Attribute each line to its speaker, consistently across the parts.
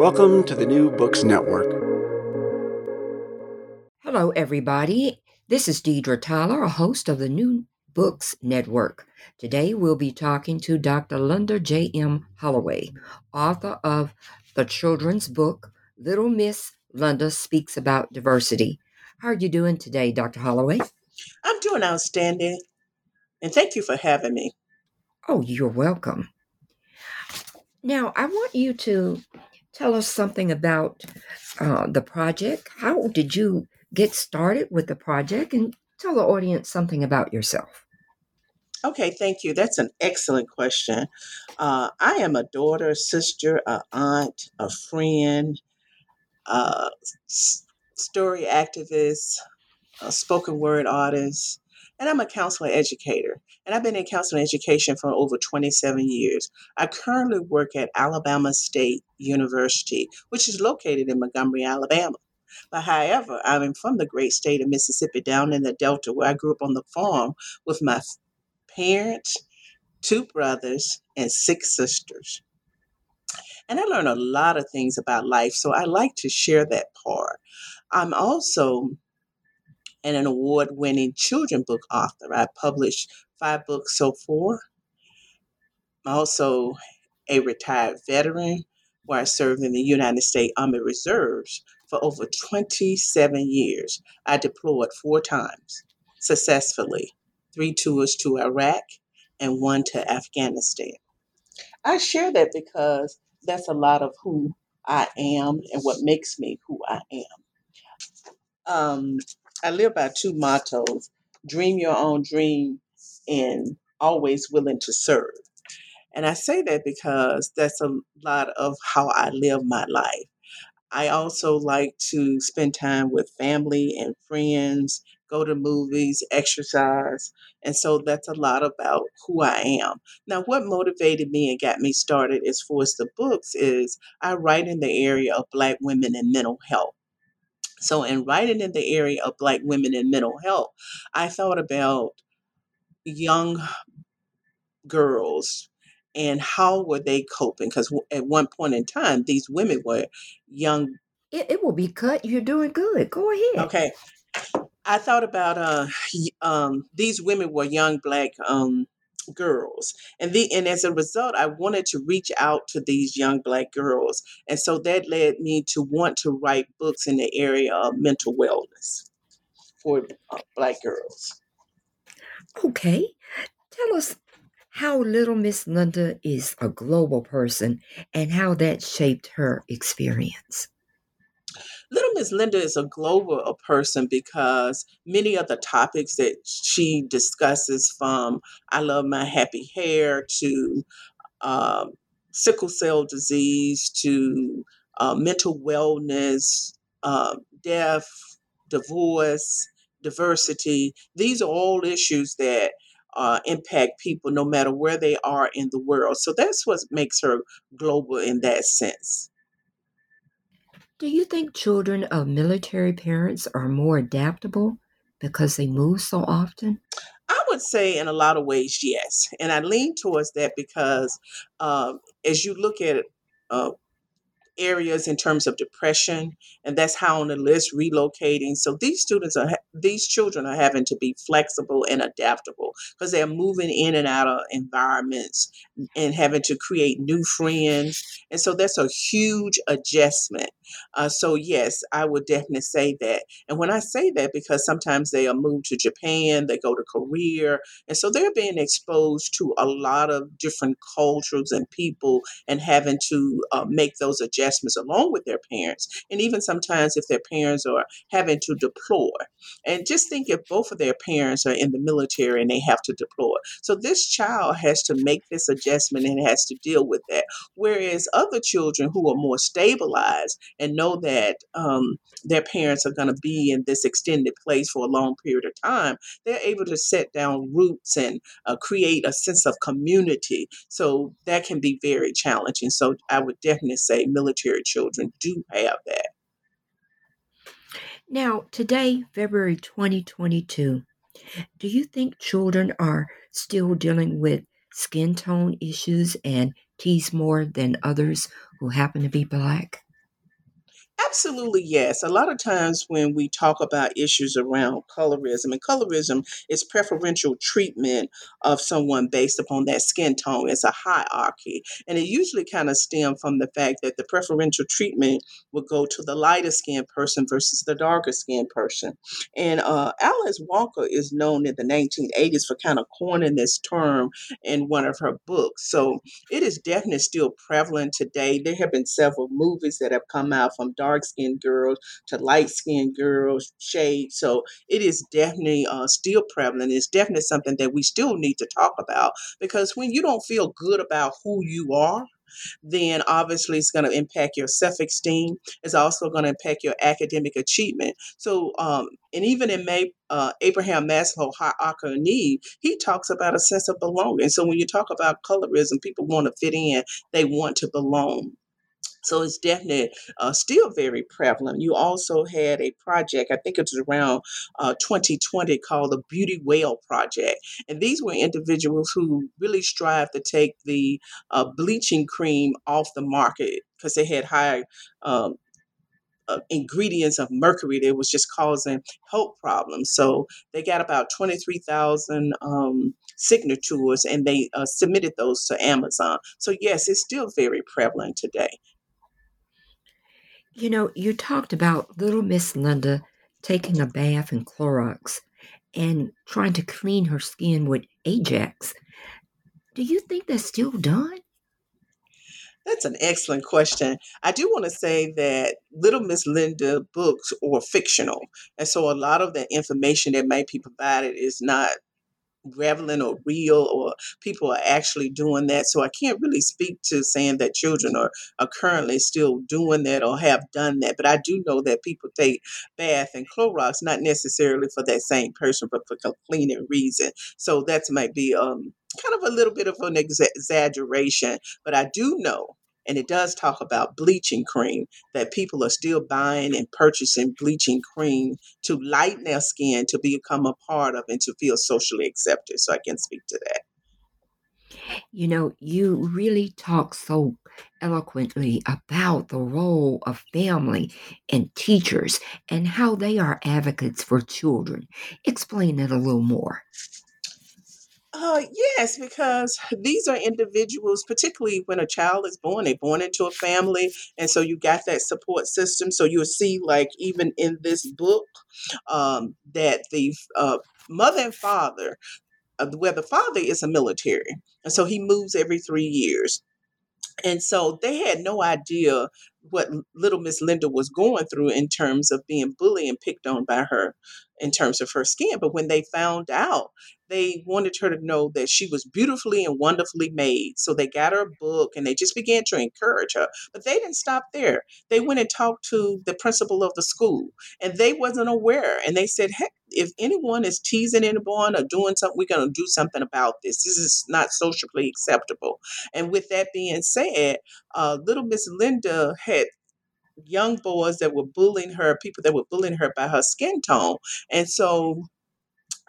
Speaker 1: Welcome to the New Books Network.
Speaker 2: Hello, everybody. This is Deidre Tyler, a host of the New Books Network. Today we'll be talking to Dr. Linda J.M. Holloway, author of the children's book Little Miss Linda Speaks About Diversity. How are you doing today, Dr. Holloway?
Speaker 3: I'm doing outstanding, and thank you for having me.
Speaker 2: Oh, you're welcome. Now, I want you to tell us something about uh, the project. How did you get started with the project and tell the audience something about yourself.
Speaker 3: Okay, thank you. That's an excellent question. Uh, I am a daughter, sister, a aunt, a friend, a story activist, a spoken word artist, and I'm a counselor educator. And I've been in counseling education for over 27 years. I currently work at Alabama State University, which is located in Montgomery, Alabama. But however, I'm from the great state of Mississippi, down in the Delta, where I grew up on the farm with my parents, two brothers, and six sisters. And I learned a lot of things about life, so I like to share that part. I'm also an award winning children book author. I published five books so far. I'm also a retired veteran where I served in the United States Army Reserves for over 27 years. I deployed four times successfully three tours to Iraq and one to Afghanistan. I share that because that's a lot of who I am and what makes me who I am. Um, I live by two mottos dream your own dream and always willing to serve. And I say that because that's a lot of how I live my life. I also like to spend time with family and friends, go to movies, exercise. And so that's a lot about who I am. Now, what motivated me and got me started as far as the books is I write in the area of Black women and mental health. So, in writing in the area of Black women and mental health, I thought about young girls and how were they coping? Because at one point in time, these women were young.
Speaker 2: It, it will be cut. You're doing good. Go ahead.
Speaker 3: Okay. I thought about uh, um, these women were young black um, girls, and the and as a result, I wanted to reach out to these young black girls, and so that led me to want to write books in the area of mental wellness for uh, black girls.
Speaker 2: Okay, tell us how Little Miss Linda is a global person and how that shaped her experience.
Speaker 3: Little Miss Linda is a global person because many of the topics that she discusses, from I love my happy hair to um, sickle cell disease to uh, mental wellness, uh, death, divorce, diversity, these are all issues that uh, impact people no matter where they are in the world. So that's what makes her global in that sense.
Speaker 2: Do you think children of military parents are more adaptable because they move so often?
Speaker 3: I would say in a lot of ways, yes. And I lean towards that because um, as you look at uh, areas in terms of depression, and that's how on the list relocating. So these students are these children are having to be flexible and adaptable because they're moving in and out of environments and having to create new friends, and so that's a huge adjustment. Uh, so yes, I would definitely say that. And when I say that, because sometimes they are moved to Japan, they go to Korea, and so they're being exposed to a lot of different cultures and people, and having to uh, make those adjustments along with their parents, and even sometimes if their parents are having to deploy. And just think if both of their parents are in the military and they have to deploy. So this child has to make this adjustment and has to deal with that. Whereas other children who are more stabilized and know that um, their parents are going to be in this extended place for a long period of time, they're able to set down roots and uh, create a sense of community. So that can be very challenging. So I would definitely say military children do have that.
Speaker 2: Now, today, February 2022, do you think children are still dealing with skin tone issues and tease more than others who happen to be black?
Speaker 3: Absolutely, yes. A lot of times when we talk about issues around colorism, and colorism is preferential treatment of someone based upon that skin tone. It's a hierarchy. And it usually kind of stems from the fact that the preferential treatment would go to the lighter skinned person versus the darker skinned person. And uh, Alice Walker is known in the 1980s for kind of coining this term in one of her books. So it is definitely still prevalent today. There have been several movies that have come out from dark dark skinned girls to light skinned girls, shade. So it is definitely uh, still prevalent. It's definitely something that we still need to talk about because when you don't feel good about who you are, then obviously it's going to impact your self-esteem. It's also going to impact your academic achievement. So, um, and even in May, uh, Abraham Maslow, need, he talks about a sense of belonging. So when you talk about colorism, people want to fit in; they want to belong. So it's definitely uh, still very prevalent. You also had a project, I think it was around uh, 2020, called the Beauty Well Project. And these were individuals who really strive to take the uh, bleaching cream off the market because they had high um, uh, ingredients of mercury that was just causing health problems. So they got about 23,000 um, signatures and they uh, submitted those to Amazon. So, yes, it's still very prevalent today.
Speaker 2: You know, you talked about little Miss Linda taking a bath in Clorox and trying to clean her skin with Ajax. Do you think that's still done?
Speaker 3: That's an excellent question. I do want to say that Little Miss Linda books are fictional. And so a lot of the information that might be provided is not relevant or real or people are actually doing that. So I can't really speak to saying that children are, are currently still doing that or have done that. But I do know that people take bath and Clorox, not necessarily for that same person, but for cleaning reason. So that might be um, kind of a little bit of an exa- exaggeration. But I do know and it does talk about bleaching cream that people are still buying and purchasing bleaching cream to lighten their skin to become a part of and to feel socially accepted. So I can speak to that.
Speaker 2: You know, you really talk so eloquently about the role of family and teachers and how they are advocates for children. Explain it a little more.
Speaker 3: Uh, yes, because these are individuals, particularly when a child is born, they're born into a family, and so you got that support system. So you'll see, like even in this book, um, that the uh, mother and father, uh, where the father is a military, and so he moves every three years. And so they had no idea what little Miss Linda was going through in terms of being bullied and picked on by her in terms of her skin. But when they found out, they wanted her to know that she was beautifully and wonderfully made. So they got her a book and they just began to encourage her. But they didn't stop there. They went and talked to the principal of the school and they wasn't aware. And they said, heck, if anyone is teasing anyone or doing something, we're going to do something about this. This is not socially acceptable. And with that being said, uh, little Miss Linda young boys that were bullying her, people that were bullying her by her skin tone. And so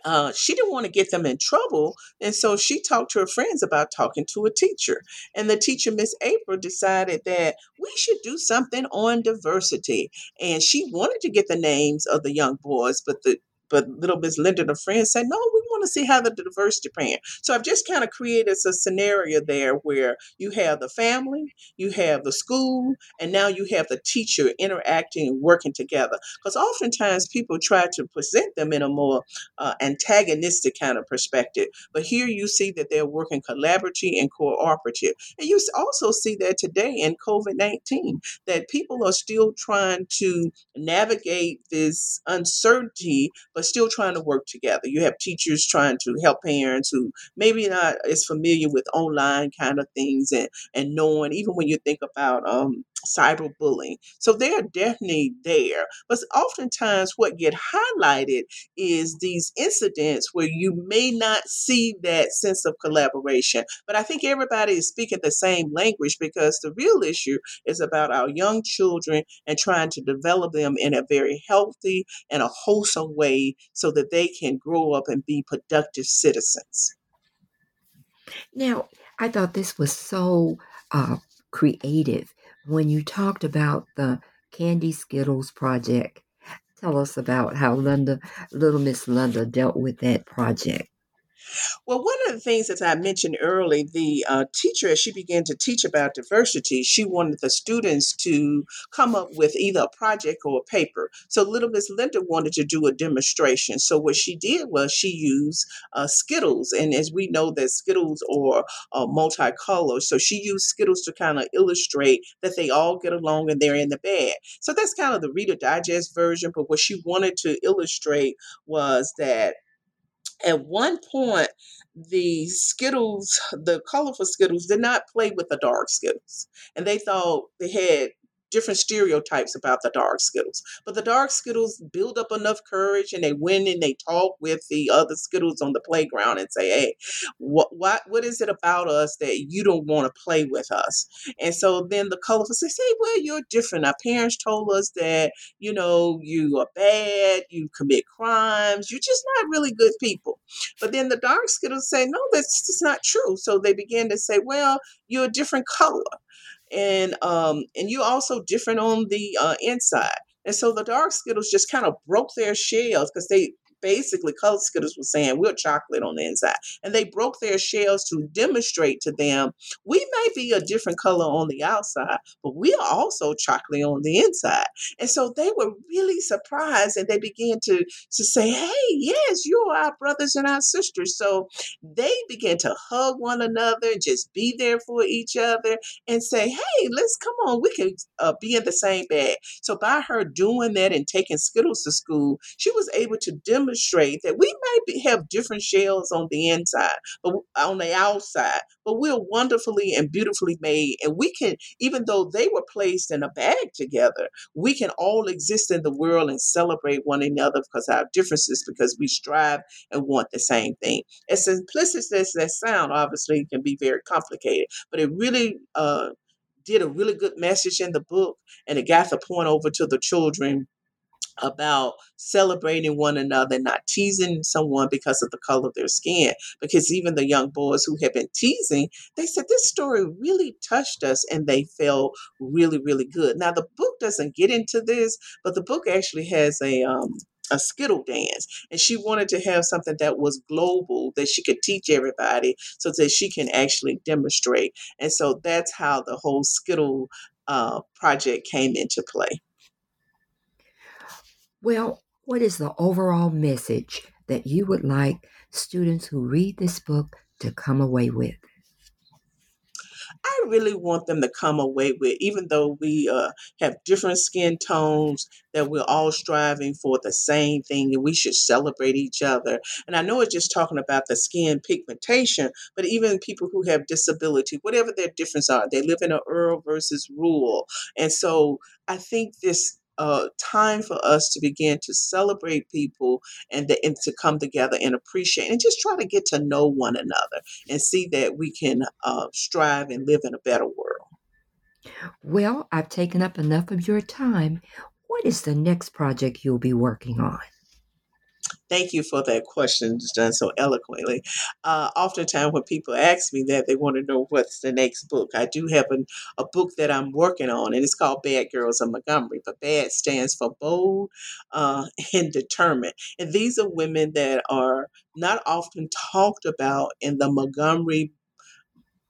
Speaker 3: uh, she didn't want to get them in trouble. And so she talked to her friends about talking to a teacher. And the teacher, Miss April, decided that we should do something on diversity. And she wanted to get the names of the young boys, but the but little Miss Linda and friends said, no, we want to see how the diversity plan. So I've just kind of created a scenario there where you have the family, you have the school, and now you have the teacher interacting and working together. Because oftentimes people try to present them in a more uh, antagonistic kind of perspective. But here you see that they're working collaboratively and cooperative. And you also see that today in COVID 19, that people are still trying to navigate this uncertainty, but but still trying to work together. You have teachers trying to help parents who maybe not as familiar with online kind of things and, and knowing, even when you think about um, cyberbullying. So they're definitely there. But oftentimes what get highlighted is these incidents where you may not see that sense of collaboration. But I think everybody is speaking the same language because the real issue is about our young children and trying to develop them in a very healthy and a wholesome way so that they can grow up and be productive citizens.
Speaker 2: Now, I thought this was so uh, creative when you talked about the Candy Skittles project. Tell us about how Linda, little Miss Linda, dealt with that project.
Speaker 3: Well, one of the things that I mentioned early, the uh, teacher, as she began to teach about diversity, she wanted the students to come up with either a project or a paper. So little Miss Linda wanted to do a demonstration. So what she did was she used uh, Skittles, and as we know that Skittles are uh, multicolored, so she used Skittles to kind of illustrate that they all get along and they're in the bag. So that's kind of the Reader Digest version. But what she wanted to illustrate was that at one point, the Skittles, the colorful Skittles, did not play with the dark Skittles. And they thought they had different stereotypes about the dark Skittles. But the dark Skittles build up enough courage and they win and they talk with the other Skittles on the playground and say, hey, what what what is it about us that you don't want to play with us? And so then the colorful say, well, you're different. Our parents told us that, you know, you are bad, you commit crimes, you're just not really good people. But then the dark Skittles say, no, that's just not true. So they begin to say, well, you're a different color and um and you also different on the uh, inside. And so the dark skittles just kind of broke their shells because they basically color skittles was saying we're chocolate on the inside. And they broke their shells to demonstrate to them we may be a different color on the outside but we are also chocolate on the inside. And so they were really surprised and they began to to say hey yes you are our brothers and our sisters. So they began to hug one another and just be there for each other and say hey let's come on we can uh, be in the same bag. So by her doing that and taking skittles to school she was able to demonstrate demonstrate that we may be, have different shells on the inside, but on the outside, but we're wonderfully and beautifully made. And we can, even though they were placed in a bag together, we can all exist in the world and celebrate one another because our differences, because we strive and want the same thing. As simplistic as that sound, obviously, can be very complicated, but it really uh, did a really good message in the book, and it got the point over to the children about celebrating one another, not teasing someone because of the color of their skin. Because even the young boys who have been teasing, they said this story really touched us and they felt really, really good. Now, the book doesn't get into this, but the book actually has a, um, a skittle dance and she wanted to have something that was global that she could teach everybody so that she can actually demonstrate and so that's how the whole skittle uh, project came into play
Speaker 2: well, what is the overall message that you would like students who read this book to come away with?
Speaker 3: I really want them to come away with, even though we uh, have different skin tones, that we're all striving for the same thing and we should celebrate each other. And I know it's just talking about the skin pigmentation, but even people who have disability, whatever their difference are, they live in a rural versus rural. And so I think this uh, time for us to begin to celebrate people and, the, and to come together and appreciate and just try to get to know one another and see that we can uh, strive and live in a better world.
Speaker 2: Well, I've taken up enough of your time. What is the next project you'll be working on?
Speaker 3: Thank you for that question, it's done so eloquently. Uh, oftentimes, when people ask me that, they want to know what's the next book. I do have an, a book that I'm working on, and it's called Bad Girls of Montgomery. But bad stands for bold uh, and determined. And these are women that are not often talked about in the Montgomery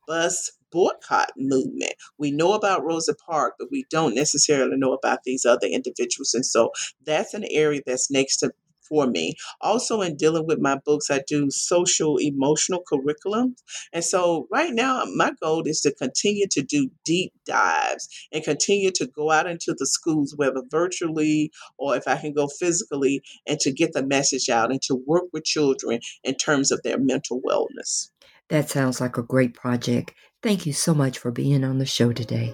Speaker 3: bus boycott movement. We know about Rosa Parks, but we don't necessarily know about these other individuals. And so that's an area that's next to for me. Also, in dealing with my books, I do social emotional curriculum. And so, right now, my goal is to continue to do deep dives and continue to go out into the schools, whether virtually or if I can go physically, and to get the message out and to work with children in terms of their mental wellness.
Speaker 2: That sounds like a great project. Thank you so much for being on the show today.